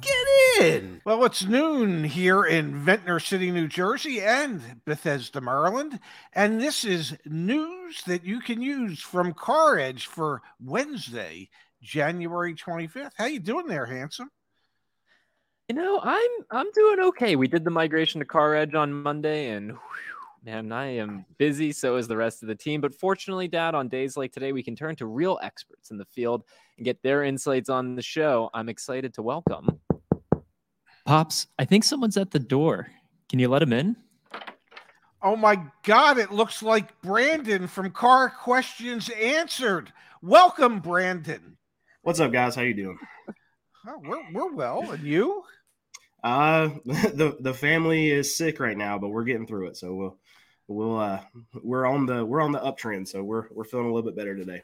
Get in! Well, it's noon here in Ventnor City, New Jersey, and Bethesda, Maryland. And this is news that you can use from Car Edge for Wednesday, January 25th. How you doing there, handsome? You know, I'm I'm doing okay. We did the migration to Car Edge on Monday, and whew, man, I am busy. So is the rest of the team. But fortunately, Dad, on days like today, we can turn to real experts in the field and get their insights on the show. I'm excited to welcome Pops, I think someone's at the door. Can you let him in? Oh my God, it looks like Brandon from Car Questions Answered. Welcome, Brandon. What's up, guys? How you doing? Oh, we're, we're well. And you? Uh, the the family is sick right now, but we're getting through it. So we'll we'll uh we're on the we're on the uptrend. So we're we're feeling a little bit better today.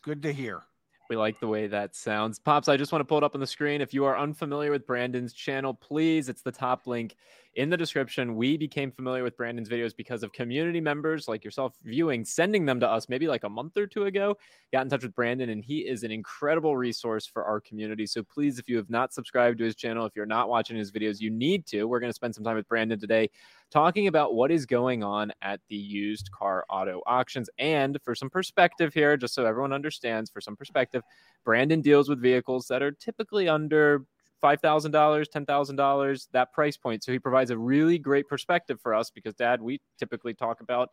Good to hear. We like the way that sounds. Pops, I just want to pull it up on the screen. If you are unfamiliar with Brandon's channel, please, it's the top link in the description. We became familiar with Brandon's videos because of community members like yourself viewing, sending them to us maybe like a month or two ago. Got in touch with Brandon, and he is an incredible resource for our community. So please, if you have not subscribed to his channel, if you're not watching his videos, you need to. We're going to spend some time with Brandon today talking about what is going on at the used car auto auctions. And for some perspective here, just so everyone understands, for some perspective, Brandon deals with vehicles that are typically under $5,000, $10,000, that price point. So he provides a really great perspective for us because, Dad, we typically talk about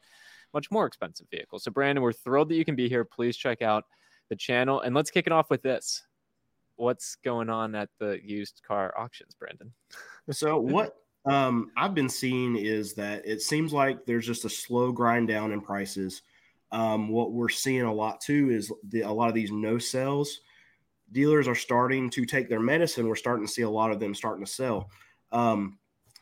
much more expensive vehicles. So, Brandon, we're thrilled that you can be here. Please check out the channel. And let's kick it off with this. What's going on at the used car auctions, Brandon? So, what um, I've been seeing is that it seems like there's just a slow grind down in prices. Um, what we're seeing a lot too is the, a lot of these no sales dealers are starting to take their medicine. We're starting to see a lot of them starting to sell, um,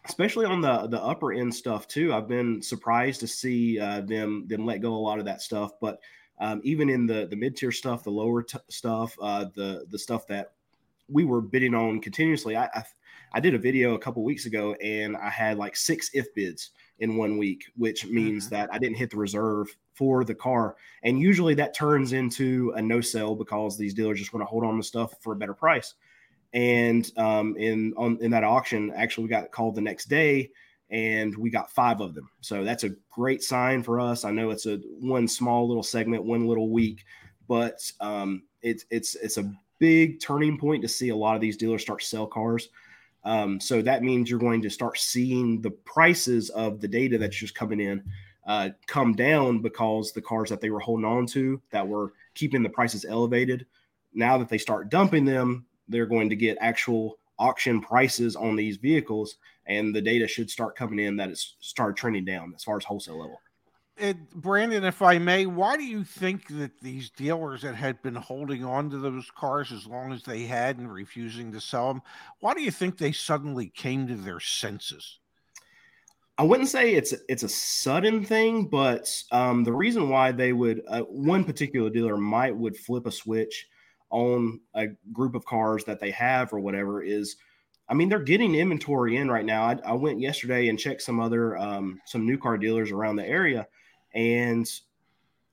especially on the the upper end stuff too. I've been surprised to see uh, them them let go a lot of that stuff, but um, even in the the mid tier stuff, the lower t- stuff, uh, the the stuff that we were bidding on continuously. I, I, I did a video a couple weeks ago and I had like six if bids in one week, which means mm-hmm. that I didn't hit the reserve for the car. And usually that turns into a no sell because these dealers just want to hold on to stuff for a better price. And um, in on in that auction, actually, we got called the next day, and we got five of them. So that's a great sign for us. I know it's a one small little segment, one little week, but um, it's it's it's a big turning point to see a lot of these dealers start to sell cars. Um, so that means you're going to start seeing the prices of the data that's just coming in uh, come down because the cars that they were holding on to that were keeping the prices elevated, now that they start dumping them, they're going to get actual auction prices on these vehicles, and the data should start coming in that it's started trending down as far as wholesale level. And Brandon, if I may, why do you think that these dealers that had been holding on to those cars as long as they had and refusing to sell them, why do you think they suddenly came to their senses? I wouldn't say it's it's a sudden thing, but um, the reason why they would uh, one particular dealer might would flip a switch on a group of cars that they have or whatever is, I mean, they're getting inventory in right now. I, I went yesterday and checked some other um, some new car dealers around the area, and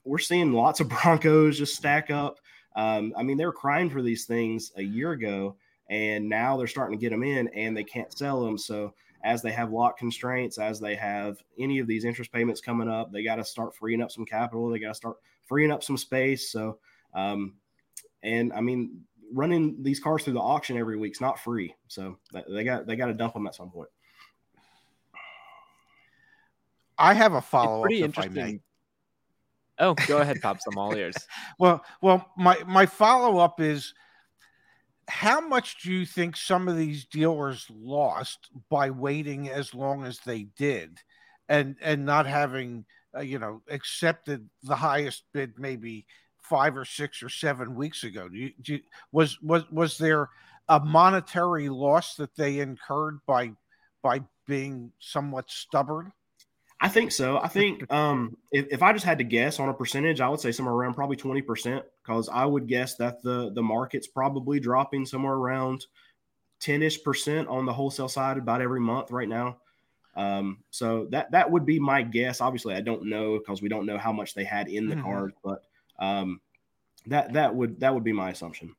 we're seeing lots of Broncos just stack up. Um, I mean, they were crying for these things a year ago, and now they're starting to get them in, and they can't sell them. So as they have lot constraints, as they have any of these interest payments coming up, they got to start freeing up some capital. They got to start freeing up some space. So, um, and I mean, running these cars through the auction every week is not free. So they got they got to dump them at some point. I have a follow up. Pretty interesting. Oh, go ahead, Pops. I'm all ears. well, well, my my follow up is how much do you think some of these dealers lost by waiting as long as they did and and not having uh, you know accepted the highest bid maybe five or six or seven weeks ago do you, do you, was was was there a monetary loss that they incurred by by being somewhat stubborn I think so. I think um, if, if I just had to guess on a percentage, I would say somewhere around probably 20% because I would guess that the the market's probably dropping somewhere around 10ish percent on the wholesale side about every month right now. Um, so that that would be my guess. Obviously, I don't know because we don't know how much they had in the Mhm. card, but um, that that would that would be my assumption.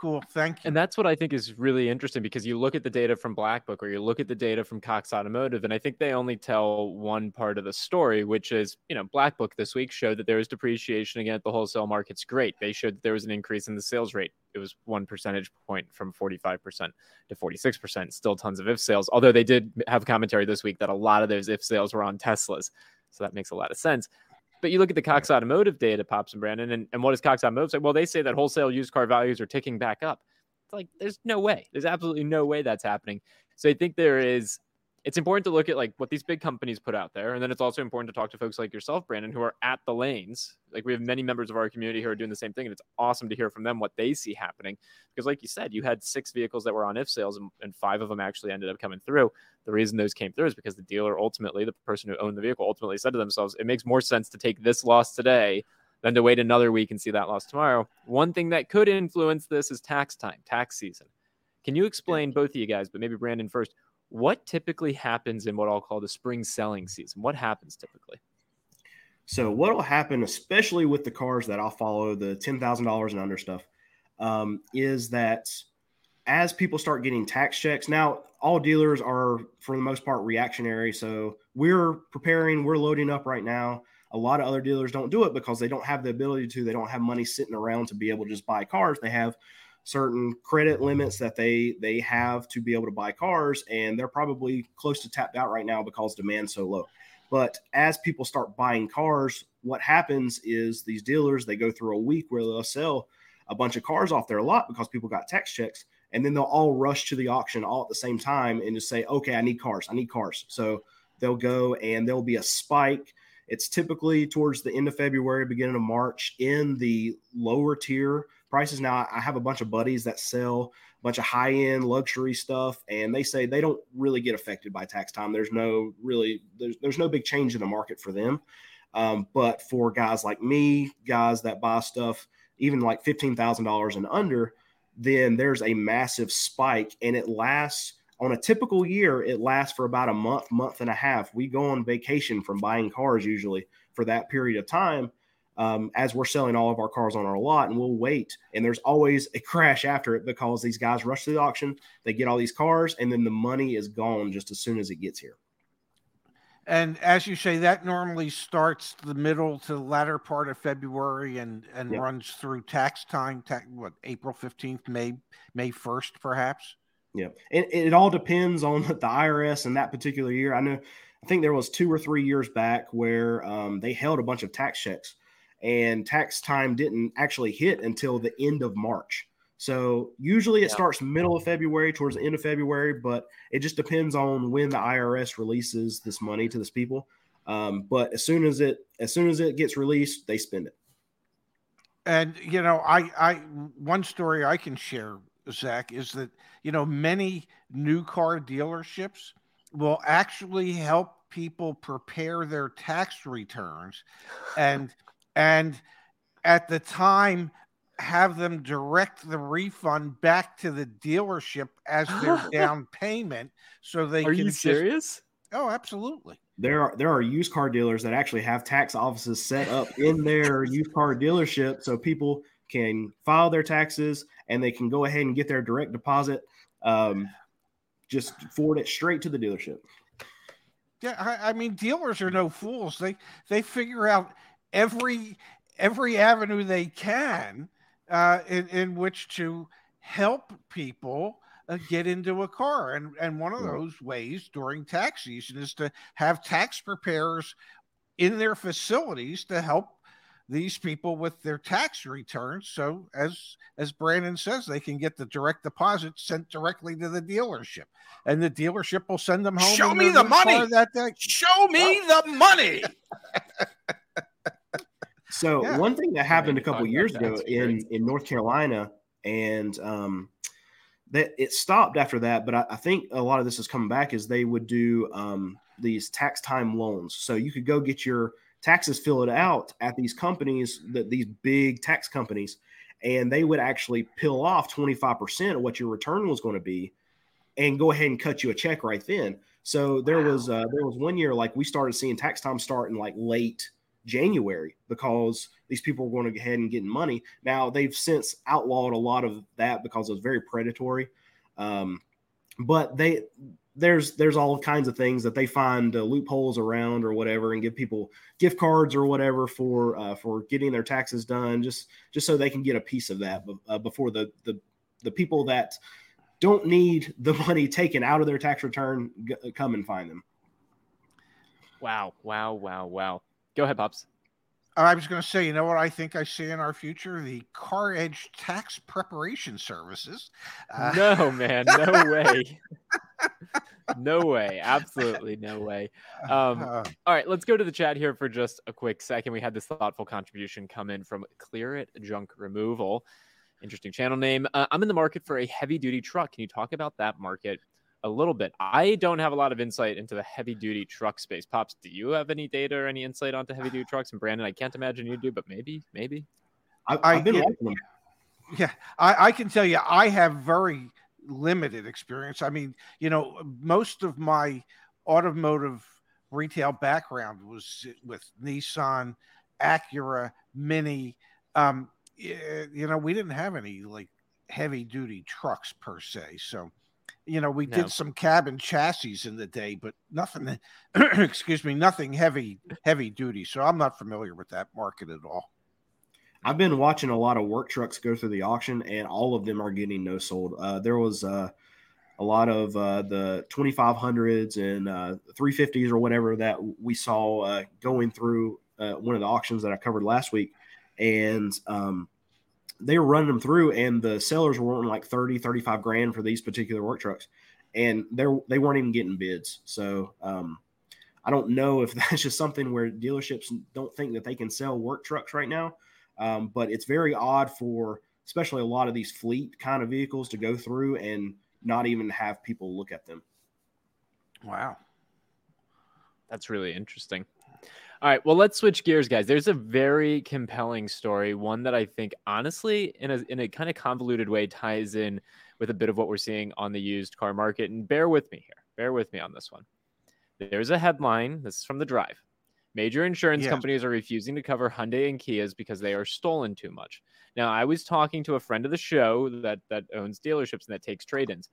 Cool. Thank you. And that's what I think is really interesting because you look at the data from Black Book or you look at the data from Cox Automotive, and I think they only tell one part of the story, which is, you know, Black Book this week showed that there was depreciation again at the wholesale market's great. They showed that there was an increase in the sales rate. It was one percentage point from 45% to 46%. Still tons of if sales, although they did have commentary this week that a lot of those if sales were on Teslas. So that makes a lot of sense. But you look at the Cox Automotive data, Pops and Brandon, and, and what does Cox Automotive say? Well, they say that wholesale used car values are ticking back up. It's like there's no way. There's absolutely no way that's happening. So I think there is it's important to look at like what these big companies put out there. And then it's also important to talk to folks like yourself, Brandon, who are at the lanes. Like we have many members of our community who are doing the same thing. And it's awesome to hear from them what they see happening. Because like you said, you had six vehicles that were on if sales and, and five of them actually ended up coming through. The reason those came through is because the dealer ultimately, the person who owned the vehicle ultimately said to themselves, it makes more sense to take this loss today than to wait another week and see that loss tomorrow. One thing that could influence this is tax time, tax season. Can you explain both of you guys, but maybe Brandon first, what typically happens in what I'll call the spring selling season? What happens typically? So what will happen, especially with the cars that I'll follow, the ten thousand dollars and under stuff, um, is that as people start getting tax checks, now all dealers are for the most part reactionary. So we're preparing, we're loading up right now. A lot of other dealers don't do it because they don't have the ability to. They don't have money sitting around to be able to just buy cars. They have certain credit limits that they they have to be able to buy cars, and they're probably close to tapped out right now because demand's so low. But as people start buying cars, what happens is these dealers they go through a week where they'll sell a bunch of cars off their lot because people got tax checks, and then they'll all rush to the auction all at the same time and just say, "Okay, I need cars. I need cars." So they'll go and there'll be a spike. It's typically towards the end of February, beginning of March in the lower tier prices. Now, I have a bunch of buddies that sell a bunch of high end luxury stuff, and they say they don't really get affected by tax time. There's no really there's there's no big change in the market for them. Um, but for guys like me, guys that buy stuff even like fifteen thousand dollars and under, then there's a massive spike, and it lasts on a typical year. It lasts for about a month, month and a half. We go on vacation from buying cars usually for that period of time um, as we're selling all of our cars on our lot, and we'll wait. And there's always a crash after it because these guys rush to the auction, they get all these cars, and then the money is gone just as soon as it gets here. And as you say, that normally starts the middle to the latter part of February and and Yep. runs through tax time. Ta- what April fifteenth, May May first, perhaps. Yeah, and it all depends on the IRS in that particular year. I know, I think there was two or three years back where um, they held a bunch of tax checks, and tax time didn't actually hit until the end of March. So usually it Yeah. starts middle of February towards the end of February, but it just depends on when the IRS releases this money to this people. Um, but as soon as it as soon as it gets released, they spend it. And you know, I I one story I can share, Zach, is that you know many new car dealerships will actually help people prepare their tax returns, and and at the time have them direct the refund back to the dealership as their down payment, so they Are can you just- serious? oh, absolutely. there are there are used car dealers that actually have tax offices set up in their used car dealership so people can file their taxes and they can go ahead and get their direct deposit um, just forward it straight to the dealership Yeah, I, I mean, dealers are no fools. They they figure out every every avenue they can uh, in in which to help people uh, get into a car, and and one of those ways during tax season is to have tax preparers in their facilities to help these people with their tax returns. So as as Brandon says, they can get the direct deposit sent directly to the dealership, and the dealership will send them home. Show me the money. that day. Show me the money. so Yeah. one thing that happened a couple years ago in in north carolina and um, that it stopped after that but I, I think a lot of this is coming back is they would do um, these tax time loans. So you could go get your taxes filled out at these companies, that these big tax companies, and they would actually pill off 25% of what your return was going to be and go ahead and cut you a check right then. So there wow. was uh, there was one year like we started seeing tax time start in like late January because these people were going to go ahead and getting money. Now they've since outlawed a lot of that because it was very predatory. Um, but they there's there's all kinds of things that they find uh, loopholes around or whatever and give people gift cards or whatever for uh, for getting their taxes done just just so they can get a piece of that uh, before the the the people that don't need the money taken out of their tax return g- come and find them. Wow. Wow. Wow. Wow go ahead pops I was going to say, you know what I think I see in our future? The Car Edge Tax Preparation Services. Uh, no, man, no way. no way. Absolutely no way. Um, uh, all right, let's go to the chat here for just a quick second. We had this thoughtful contribution come in from Clear It Junk Removal. Interesting channel name. Uh, I'm in the market for a heavy duty truck. Can you talk about that market? A little bit. I don't have a lot of insight into the heavy duty truck space. Pops, do you have any data or any insight onto heavy duty trucks? And Brandon, I can't imagine you do, but maybe, maybe. I, have been yeah, watching them. Yeah, I, I can tell you, I have very limited experience. I mean, you know, most of my automotive retail background was with Nissan, Acura, Mini. Um, you know, we didn't have any like heavy duty trucks per se. So, you know, we no. did some cabin chassis in the day, but nothing. excuse me, nothing heavy, heavy duty. So I'm not familiar with that market at all. I've been watching a lot of work trucks go through the auction, and all of them are getting no sold. Uh, there was uh, a lot of uh, the 2500s and 350s uh, or whatever that we saw uh, going through uh, one of the auctions that I covered last week, and um, they were running them through and the sellers were wanting like 30 35 grand for these particular work trucks. And they're they weren't even getting bids. So um, i don't know if that's just something where dealerships don't think that they can sell work trucks right now. Um, but it's very odd for especially a lot of these fleet kind of vehicles to go through and not even have people look at them. Wow. That's really interesting all right, well, let's switch gears, guys. There's a very compelling story, one that I think, honestly, in a in a kind of convoluted way, ties in with a bit of what we're seeing on the used car market. And bear with me here. Bear with me on this one. There's a headline. This is from the Drive. Major insurance yes. companies are refusing to cover Hyundai and Kias because they are stolen too much. Now, I was talking to a friend of the show that that owns dealerships and that takes trade-ins.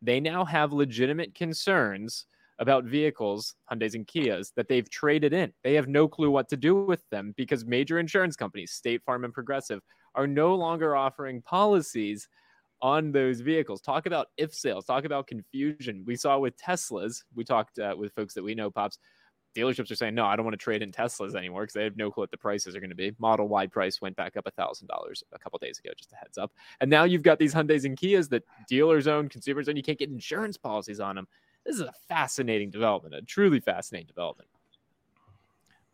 They now have legitimate concerns about vehicles, Hyundai's and Kias, that they've traded in. They have no clue what to do with them because major insurance companies, State Farm and Progressive, are no longer offering policies on those vehicles. Talk about if sales, talk about confusion. We saw with Teslas, we talked uh, with folks that we know, Pops. Dealerships are saying, no, I don't want to trade in Teslas anymore because they have no clue what the prices are going to be. Model Y price went back up $1,000 a couple days ago, just a heads up. And now you've got these Hyundais and Kias that dealers own, consumers own. You can't get insurance policies on them. This is a fascinating development, a truly fascinating development.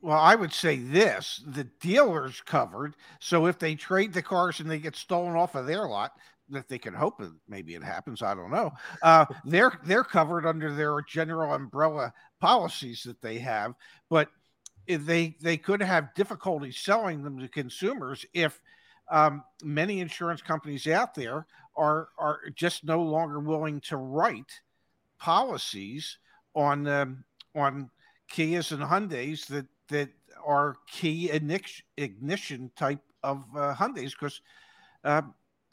Well, I would say this the dealer's covered. So if they trade the cars and they get stolen off of their lot, that they can hope that maybe it happens. I don't know. Uh, they're they're covered under their general umbrella policies that they have, but they they could have difficulty selling them to consumers if um, many insurance companies out there are are just no longer willing to write policies on um, on Kias and Hyundai's that that are key ignition type of uh, Hyundai's because uh,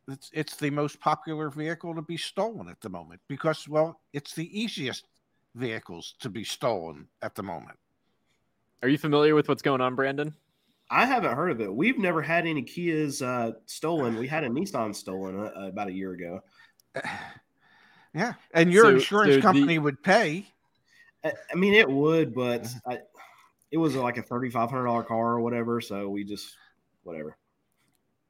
it's it's the most popular vehicle to be stolen at the moment because well it's the easiest vehicles to be stolen at the moment. Are you familiar with what's going on, Brandon? I haven't heard of it. We've never had any Kias uh, stolen. We had a Nissan stolen uh, about a year ago. Yeah, and your so, insurance so company the, would pay. I mean, it would, but I, it was like a thirty-five hundred dollar car or whatever. So we just whatever.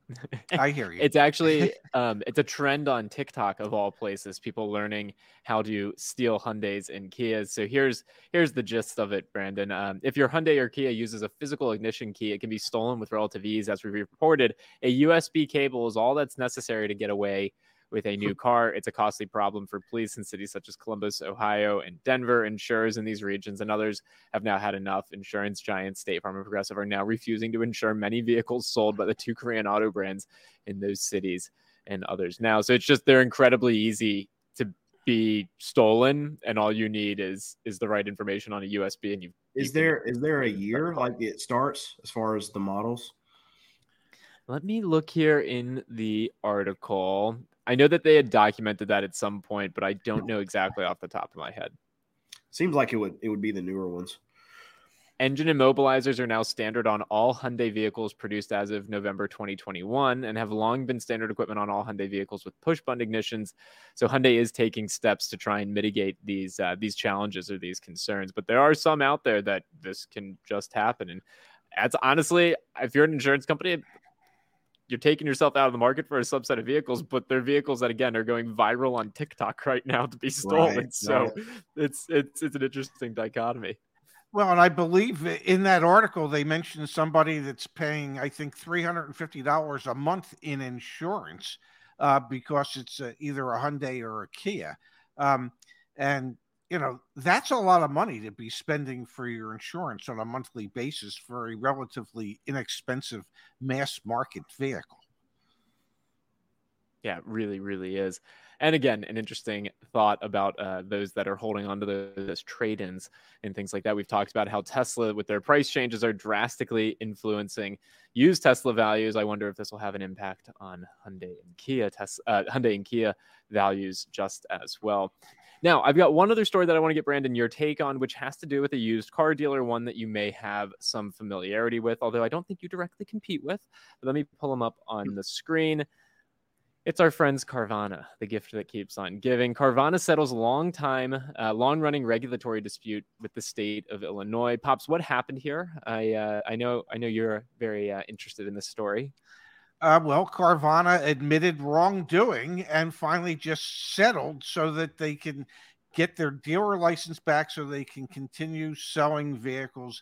I hear you. It's actually um, it's a trend on TikTok of all places. People learning how to steal Hyundai's and Kias. So here's here's the gist of it, Brandon. Um, if your Hyundai or Kia uses a physical ignition key, it can be stolen with relative ease. As we reported, a USB cable is all that's necessary to get away with a new car. It's a costly problem for police in cities such as Columbus, Ohio, and Denver. Insurers in these regions and others have now had enough. Insurance giants State Farm and Progressive are now refusing to insure many vehicles sold by the two Korean auto brands in those cities and others now. So it's just they're incredibly easy to be stolen, and all you need is is the right information on a USB, and you. Is you there is there a year like it starts as far as the models? Let me look here in the article. I know that they had documented that at some point, but I don't know exactly off the top of my head. Seems like it would it would be the newer ones. Engine immobilizers are now standard on all Hyundai vehicles produced as of November 2021 and have long been standard equipment on all Hyundai vehicles with push button ignitions. So Hyundai is taking steps to try and mitigate these uh, these challenges or these concerns. But there are some out there that this can just happen. And that's honestly, if you're an insurance company, you're taking yourself out of the market for a subset of vehicles, but they're vehicles that again are going viral on TikTok right now to be stolen. Right, so right. it's it's it's an interesting dichotomy. Well, and I believe in that article they mentioned somebody that's paying, I think, three hundred and fifty dollars a month in insurance uh, because it's uh, either a Hyundai or a Kia, um, and you know that's a lot of money to be spending for your insurance on a monthly basis for a relatively inexpensive mass market vehicle. Yeah, really, really is. And again, an interesting thought about uh, those that are holding onto those trade-ins and things like that. We've talked about how Tesla, with their price changes, are drastically influencing used Tesla values. I wonder if this will have an impact on Hyundai and Kia, Tes- uh, Hyundai and Kia values just as well. Now, I've got one other story that I want to get Brandon your take on, which has to do with a used car dealer, one that you may have some familiarity with, although I don't think you directly compete with. But let me pull them up on the screen. It's our friends Carvana, the gift that keeps on giving. Carvana settles long time, uh, long running regulatory dispute with the state of Illinois. Pops, what happened here? I uh, I know I know you're very uh, interested in this story. Uh, well, Carvana admitted wrongdoing and finally just settled so that they can get their dealer license back so they can continue selling vehicles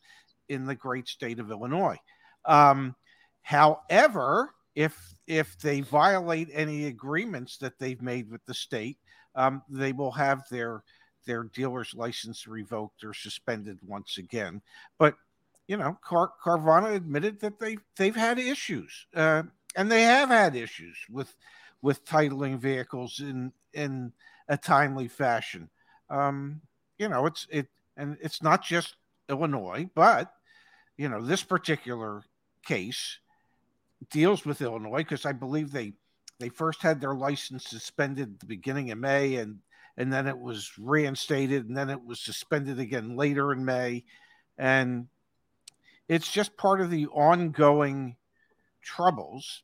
in the great state of Illinois. Um, however, if if they violate any agreements that they've made with the state, um, they will have their their dealer's license revoked or suspended once again. But you know, Car- Carvana admitted that they they've had issues, uh, and they have had issues with with titling vehicles in in a timely fashion. Um, you know, it's it, and it's not just Illinois, but you know, this particular case deals with Illinois because I believe they they first had their license suspended at the beginning of May, and and then it was reinstated, and then it was suspended again later in May, and it's just part of the ongoing troubles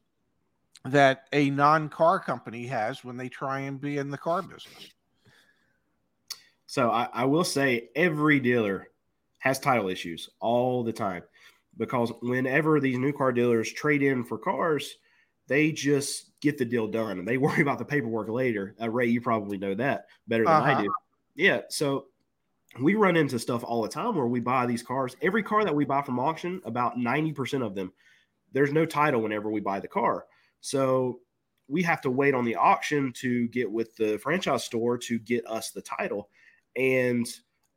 that a non-car company has when they try and be in the car business. So I, I will say every dealer has title issues all the time because whenever these new car dealers trade in for cars, they just get the deal done and they worry about the paperwork later. Uh, Ray, you probably know that better than I Uh-huh. do. Yeah. So we run into stuff all the time where we buy these cars. Every car that we buy from auction, about 90% of them, there's no title whenever we buy the car. So we have to wait on the auction to get with the franchise store to get us the title. And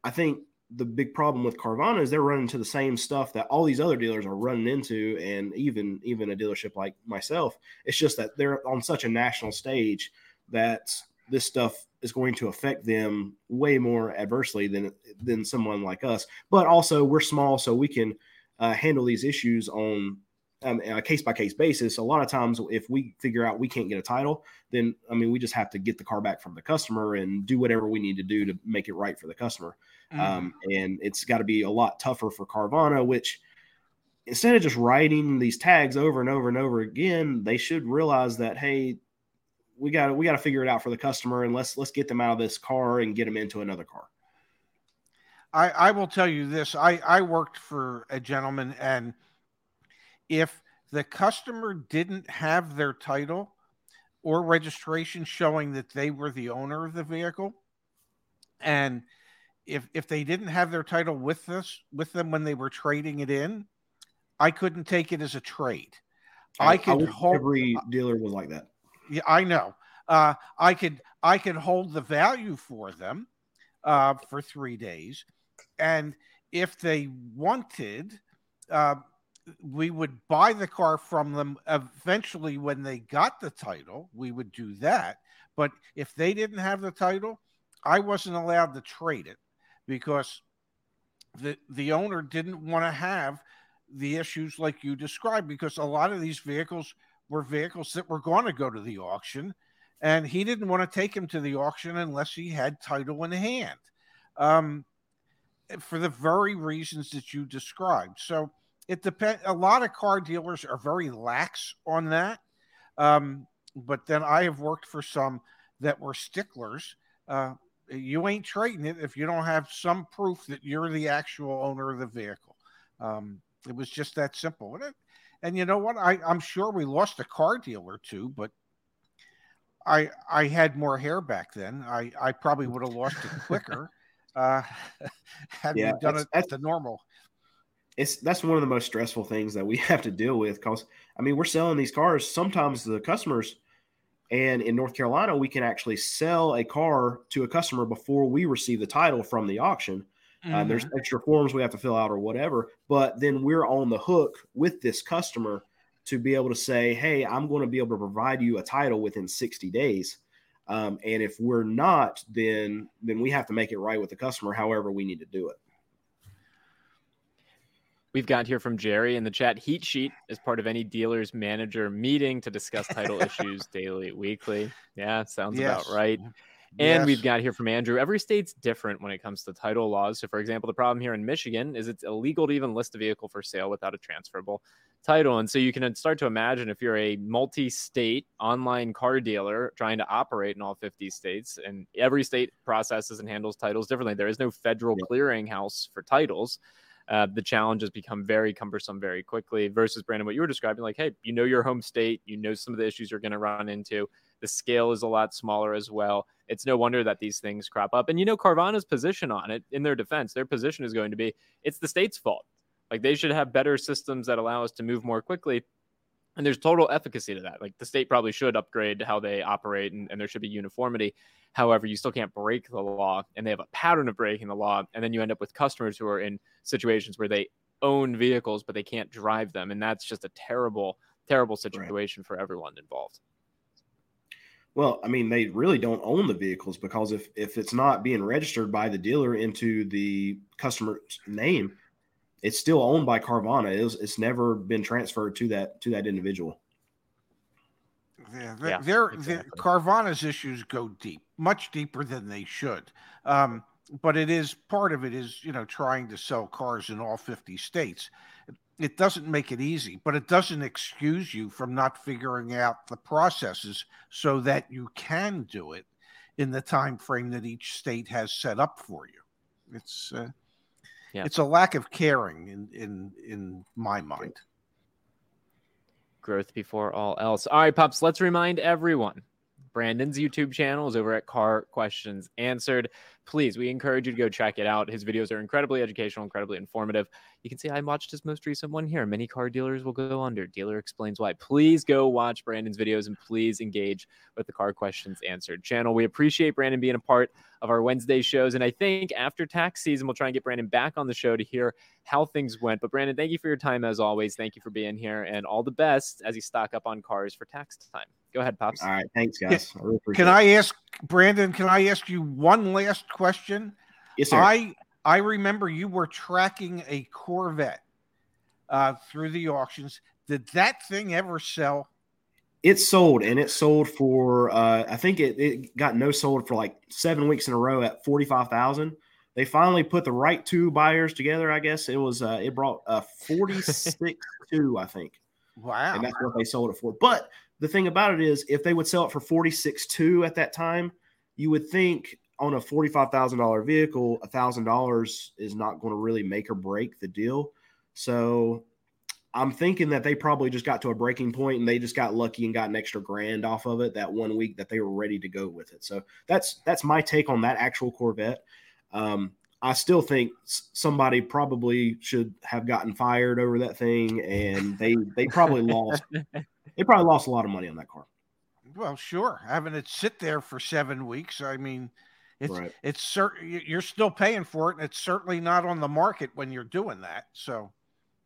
I think the big problem with Carvana is they're running into the same stuff that all these other dealers are running into, and even even a dealership like myself. It's just that they're on such a national stage that this stuff is going to affect them way more adversely than than someone like us. But also, we're small, so we can uh, handle these issues on um, a case by case basis. A lot of times, if we figure out we can't get a title, then I mean, we just have to get the car back from the customer and do whatever we need to do to make it right for the customer. Um, and it's got to be a lot tougher for Carvana, which instead of just writing these tags over and over and over again, they should realize that hey, we got we got to figure it out for the customer, and let's let's get them out of this car and get them into another car. I, I will tell you this. I, I worked for a gentleman, and if the customer didn't have their title or registration showing that they were the owner of the vehicle, and if if they didn't have their title with us with them when they were trading it in, I couldn't take it as a trade. I, could wish hold every dealer was like that. yeah, I know. uh, I could I could hold the value for them uh, for three days, and if they wanted, uh, we would buy the car from them. Eventually, when they got the title, we would do that. But if they didn't have the title, I wasn't allowed to trade it because the the owner didn't want to have the issues like you described because a lot of these vehicles were vehicles that were going to go to the auction and he didn't want to take him to the auction unless he had title in hand um, for the very reasons that you described so it depends a lot of car dealers are very lax on that um, but then i have worked for some that were sticklers uh, you ain't trading it if you don't have some proof that you're the actual owner of the vehicle. Um, it was just that simple. And, it, and you know what? I, I'm sure we lost a car deal or two, but I I had more hair back then. I, I probably would have lost it quicker uh, had yeah, we done it at the normal. It's that's one of the most stressful things that we have to deal with because I mean we're selling these cars. Sometimes the customers and in North Carolina, we can actually sell a car to a customer before we receive the title from the auction. Mm-hmm. Uh, there's extra forms we have to fill out or whatever, but then we're on the hook with this customer to be able to say, "Hey, I'm going to be able to provide you a title within 60 days." Um, and if we're not, then then we have to make it right with the customer. However, we need to do it. We've got here from Jerry in the chat. Heat sheet is part of any dealer's manager meeting to discuss title issues daily, weekly. Yeah, sounds yes. about right. And yes. we've got here from Andrew. Every state's different when it comes to title laws. So, for example, the problem here in Michigan is it's illegal to even list a vehicle for sale without a transferable title. And so you can start to imagine if you're a multi state online car dealer trying to operate in all 50 states, and every state processes and handles titles differently. There is no federal clearinghouse for titles uh, the challenges become very cumbersome very quickly versus Brandon, what you were describing, like, hey, you know your home state, you know some of the issues you're going to run into. The scale is a lot smaller as well. It's no wonder that these things crop up. And you know, Carvana's position on it, in their defense, their position is going to be it's the state's fault. Like they should have better systems that allow us to move more quickly. And there's total efficacy to that. Like the state probably should upgrade how they operate and, and there should be uniformity. However, you still can't break the law, and they have a pattern of breaking the law. And then you end up with customers who are in situations where they own vehicles, but they can't drive them. And that's just a terrible, terrible situation right. for everyone involved. Well, I mean, they really don't own the vehicles because if if it's not being registered by the dealer into the customer's name, it's still owned by Carvana. It's, it's never been transferred to that to that individual. Yeah, yeah their, exactly. Carvana's issues go deep, much deeper than they should. Um, but it is part of it is you know trying to sell cars in all 50 states. It doesn't make it easy, but it doesn't excuse you from not figuring out the processes so that you can do it in the time frame that each state has set up for you. It's uh, yeah. it's a lack of caring in in in my mind growth before all else. All right, Pops, let's remind everyone Brandon's YouTube channel is over at Car Questions Answered. Please, we encourage you to go check it out. His videos are incredibly educational, incredibly informative. You can see I watched his most recent one here. Many car dealers will go under. Dealer explains why. Please go watch Brandon's videos and please engage with the Car Questions Answered channel. We appreciate Brandon being a part of our Wednesday shows. And I think after tax season, we'll try and get Brandon back on the show to hear how things went. But Brandon, thank you for your time as always. Thank you for being here and all the best as you stock up on cars for tax time. Go ahead, Pops. All right. Thanks, guys. I really can I ask Brandon, can I ask you one last question? Yes, sir. I I remember you were tracking a Corvette uh, through the auctions. Did that thing ever sell? It sold, and it sold for uh, I think it, it got no sold for like seven weeks in a row at forty five thousand. They finally put the right two buyers together. I guess it was uh, it brought a forty six two, I think. Wow, and that's what they sold it for. But the thing about it is, if they would sell it for forty six two at that time, you would think on a $45,000 vehicle, $1,000 is not going to really make or break the deal. So I'm thinking that they probably just got to a breaking point and they just got lucky and got an extra grand off of it that one week that they were ready to go with it. So that's that's my take on that actual Corvette. Um, I still think somebody probably should have gotten fired over that thing, and they they probably lost they probably lost a lot of money on that car. Well, sure. Having it sit there for seven weeks. I mean, it's Right. it's certain you're still paying for it, and it's certainly not on the market when you're doing that. So,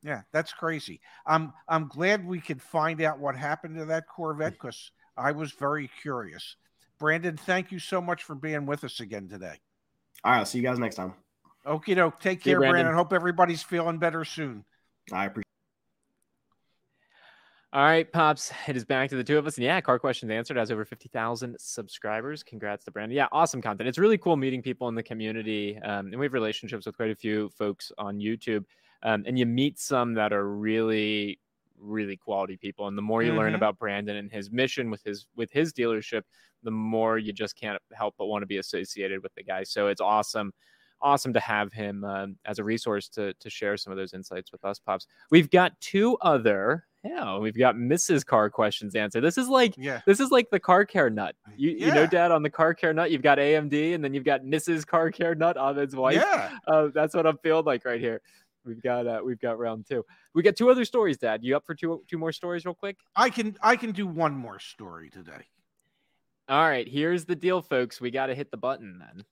yeah, that's crazy. I'm I'm glad we could find out what happened to that Corvette mm. because I was very curious. Brandon, thank you so much for being with us again today. All right. I'll see you guys next time. Okie doke. Take See care, Brandon. Brandon. Hope everybody's feeling better soon. I appreciate. All right, Pops, it is back to the two of us. And yeah, car questions answered has over 50,000 subscribers. Congrats to Brandon. Yeah, awesome content. It's really cool meeting people in the community. Um, and we have relationships with quite a few folks on YouTube. Um, and you meet some that are really, really quality people. And the more you learn Mhm. about Brandon and his mission with his with his dealership, the more you just can't help but want to be associated with the guy. So it's awesome. Awesome to have him um, as a resource to to share some of those insights with us, pops. We've got two other, yeah, we've got Mrs. Car questions answered. This is like Yeah. this is like the car care nut. You you know, Dad, on the car care nut, you've got Ahmed, and then you've got Mrs. Car Care Nut on its wife. Yeah. Uh, that's what I'm feeling like right here. We've got uh, we've got round two. We got two other stories, Dad. You up for two two more stories, real quick? I can I can do one more story today. All right, here's the deal, folks. We got to hit the button then.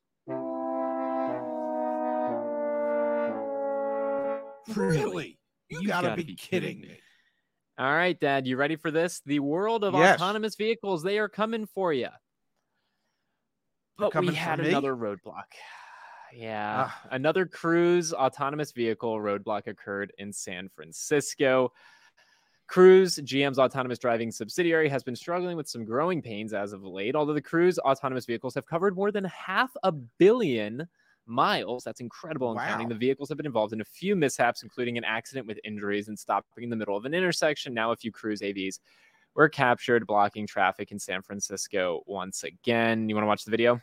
Really? You, gotta, be, kidding me. All right, Dad, you ready for this? The world of Yes. autonomous vehicles, they are coming for you. But we had another roadblock. Yeah, Ah. another cruise autonomous vehicle roadblock occurred in San Francisco. Cruise, GM's autonomous driving subsidiary, has been struggling with some growing pains as of late. Although the Cruise autonomous vehicles have covered more than half a billion miles, that's incredible and counting. The vehicles have been involved in a few mishaps, including an accident with injuries and stopping in the middle of an intersection. Now, a few Cruise AVs were captured blocking traffic in San Francisco once again. You want to watch the video?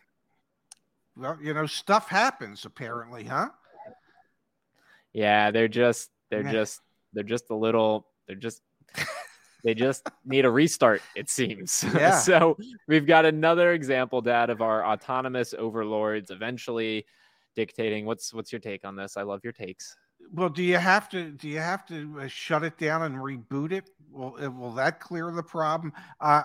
Well, you know, stuff happens apparently, huh? Yeah, they're just they're just they're just a little they're just they just need a restart it seems. Yeah. so, we've got another example dad of our autonomous overlords eventually dictating what's what's your take on this? I love your takes. Well, do you have to do you have to uh, shut it down and reboot it? Will will that clear the problem? Uh,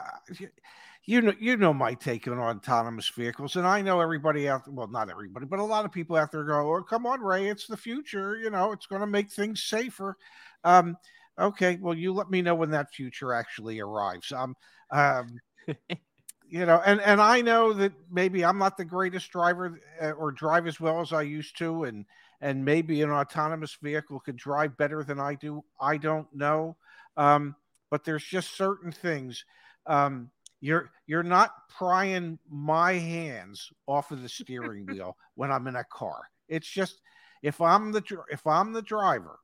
you know you know my take on autonomous vehicles, and I know everybody out well not everybody, but a lot of people out there go, "Oh, come on, Ray, it's the future. You know, it's going to make things safer." Um, okay, well, you let me know when that future actually arrives. Um, um, you know, and and I know that maybe I'm not the greatest driver uh, or drive as well as I used to, and and maybe an autonomous vehicle could drive better than I do. I don't know, um, but there's just certain things. Um, you're you're not prying my hands off of the steering wheel when I'm in a car. It's just if I'm the if I'm the driver,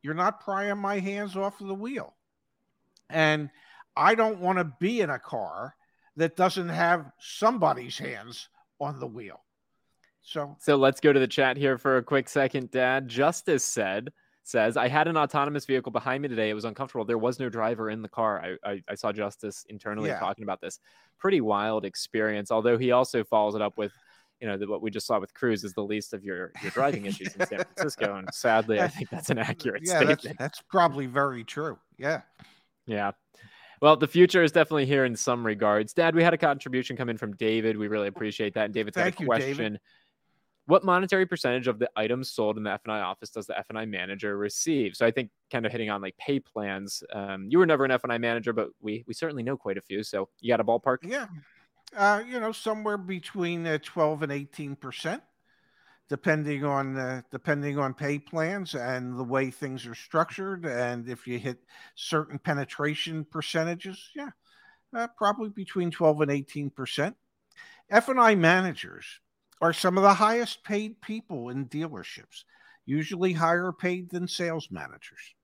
you're not prying my hands off of the wheel, and I don't want to be in a car that doesn't have somebody's hands on the wheel. So So let's go to the chat here for a quick second, Dad. Justice said says I had an autonomous vehicle behind me today. It was uncomfortable. There was no driver in the car. I I, I saw Justice internally Yeah. talking about this. Pretty wild experience. Although he also follows it up with, you know, that what we just saw with Cruise is the least of your your driving issues in San Francisco. And sadly, I think that's an accurate yeah, that's statement. that's probably very true. Yeah. Yeah. Well, the future is definitely here in some regards. Dad, we had a contribution come in from David. We really appreciate that. And David's Thank got a you, question. David. What monetary percentage of the items sold in the F&I office does the F&I manager receive? So I think kind of hitting on like pay plans. Um, you were never an F&I manager, but we we certainly know quite a few. So you got a ballpark? Yeah. Uh, you know, somewhere between uh, 12 and 18 percent, depending on uh, depending on pay plans and the way things are structured, and if you hit certain penetration percentages, yeah, uh, probably between 12 and 18 percent. F and I managers are some of the highest paid people in dealerships, usually higher paid than sales managers.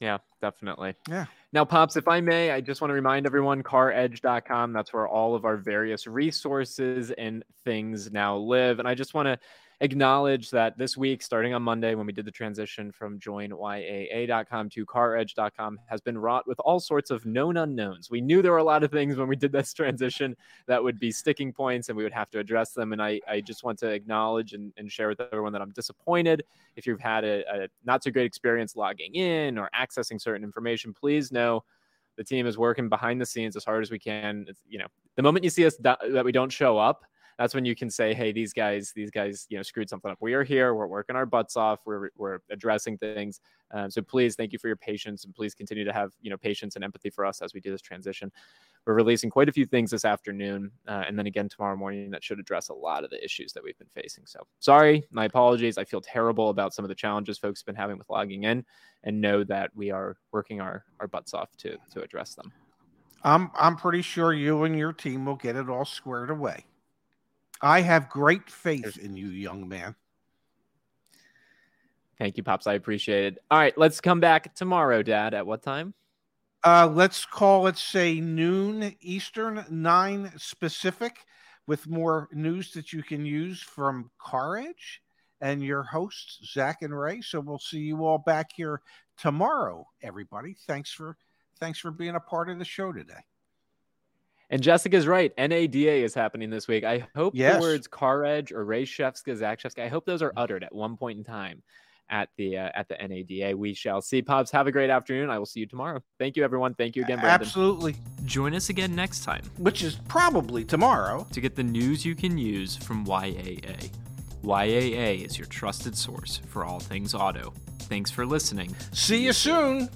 Yeah, definitely. Yeah. Now, Pops, if I may, I just want to remind everyone caredge.com. That's where all of our various resources and things now live. And I just want to acknowledge that this week, starting on Monday, when we did the transition from joinyaa.com to caredge.com, has been wrought with all sorts of known unknowns. We knew there were a lot of things when we did this transition that would be sticking points and we would have to address them. And I, I just want to acknowledge and, and share with everyone that I'm disappointed if you've had a, a not so great experience logging in or accessing certain information, please know The team is working behind the scenes as hard as we can. It's, you know, the moment you see us that we don't show up, that's when you can say, "Hey, these guys, these guys, you know, screwed something up." We are here. We're working our butts off. We're we're addressing things. Um, so please, thank you for your patience, and please continue to have you know patience and empathy for us as we do this transition. We're releasing quite a few things this afternoon, uh, and then again tomorrow morning that should address a lot of the issues that we've been facing. So sorry, my apologies. I feel terrible about some of the challenges folks have been having with logging in, and know that we are working our our butts off to to address them. I'm I'm pretty sure you and your team will get it all squared away. I have great faith in you, young man. Thank you, Pops. I appreciate it. All right, let's come back tomorrow, Dad. At what time? Uh, let's call it, say, noon Eastern, nine Pacific, with more news that you can use from CarEdge and your hosts, Zach and Ray. So we'll see you all back here tomorrow, everybody. Thanks for thanks for being a part of the show today. And Jessica's right. NADA is happening this week. I hope Yes. the words CarEdge or Ray Shefska, Zach Shefska, I hope those are uttered at one point in time at the uh, at the NADA. We shall see. Pops, have a great afternoon. I will see you tomorrow. Thank you, everyone. Thank you again, Brandon. Absolutely. Join us again next time Which is probably tomorrow. to get the news you can use from YAA. YAA is your trusted source for all things auto. Thanks for listening. See you soon.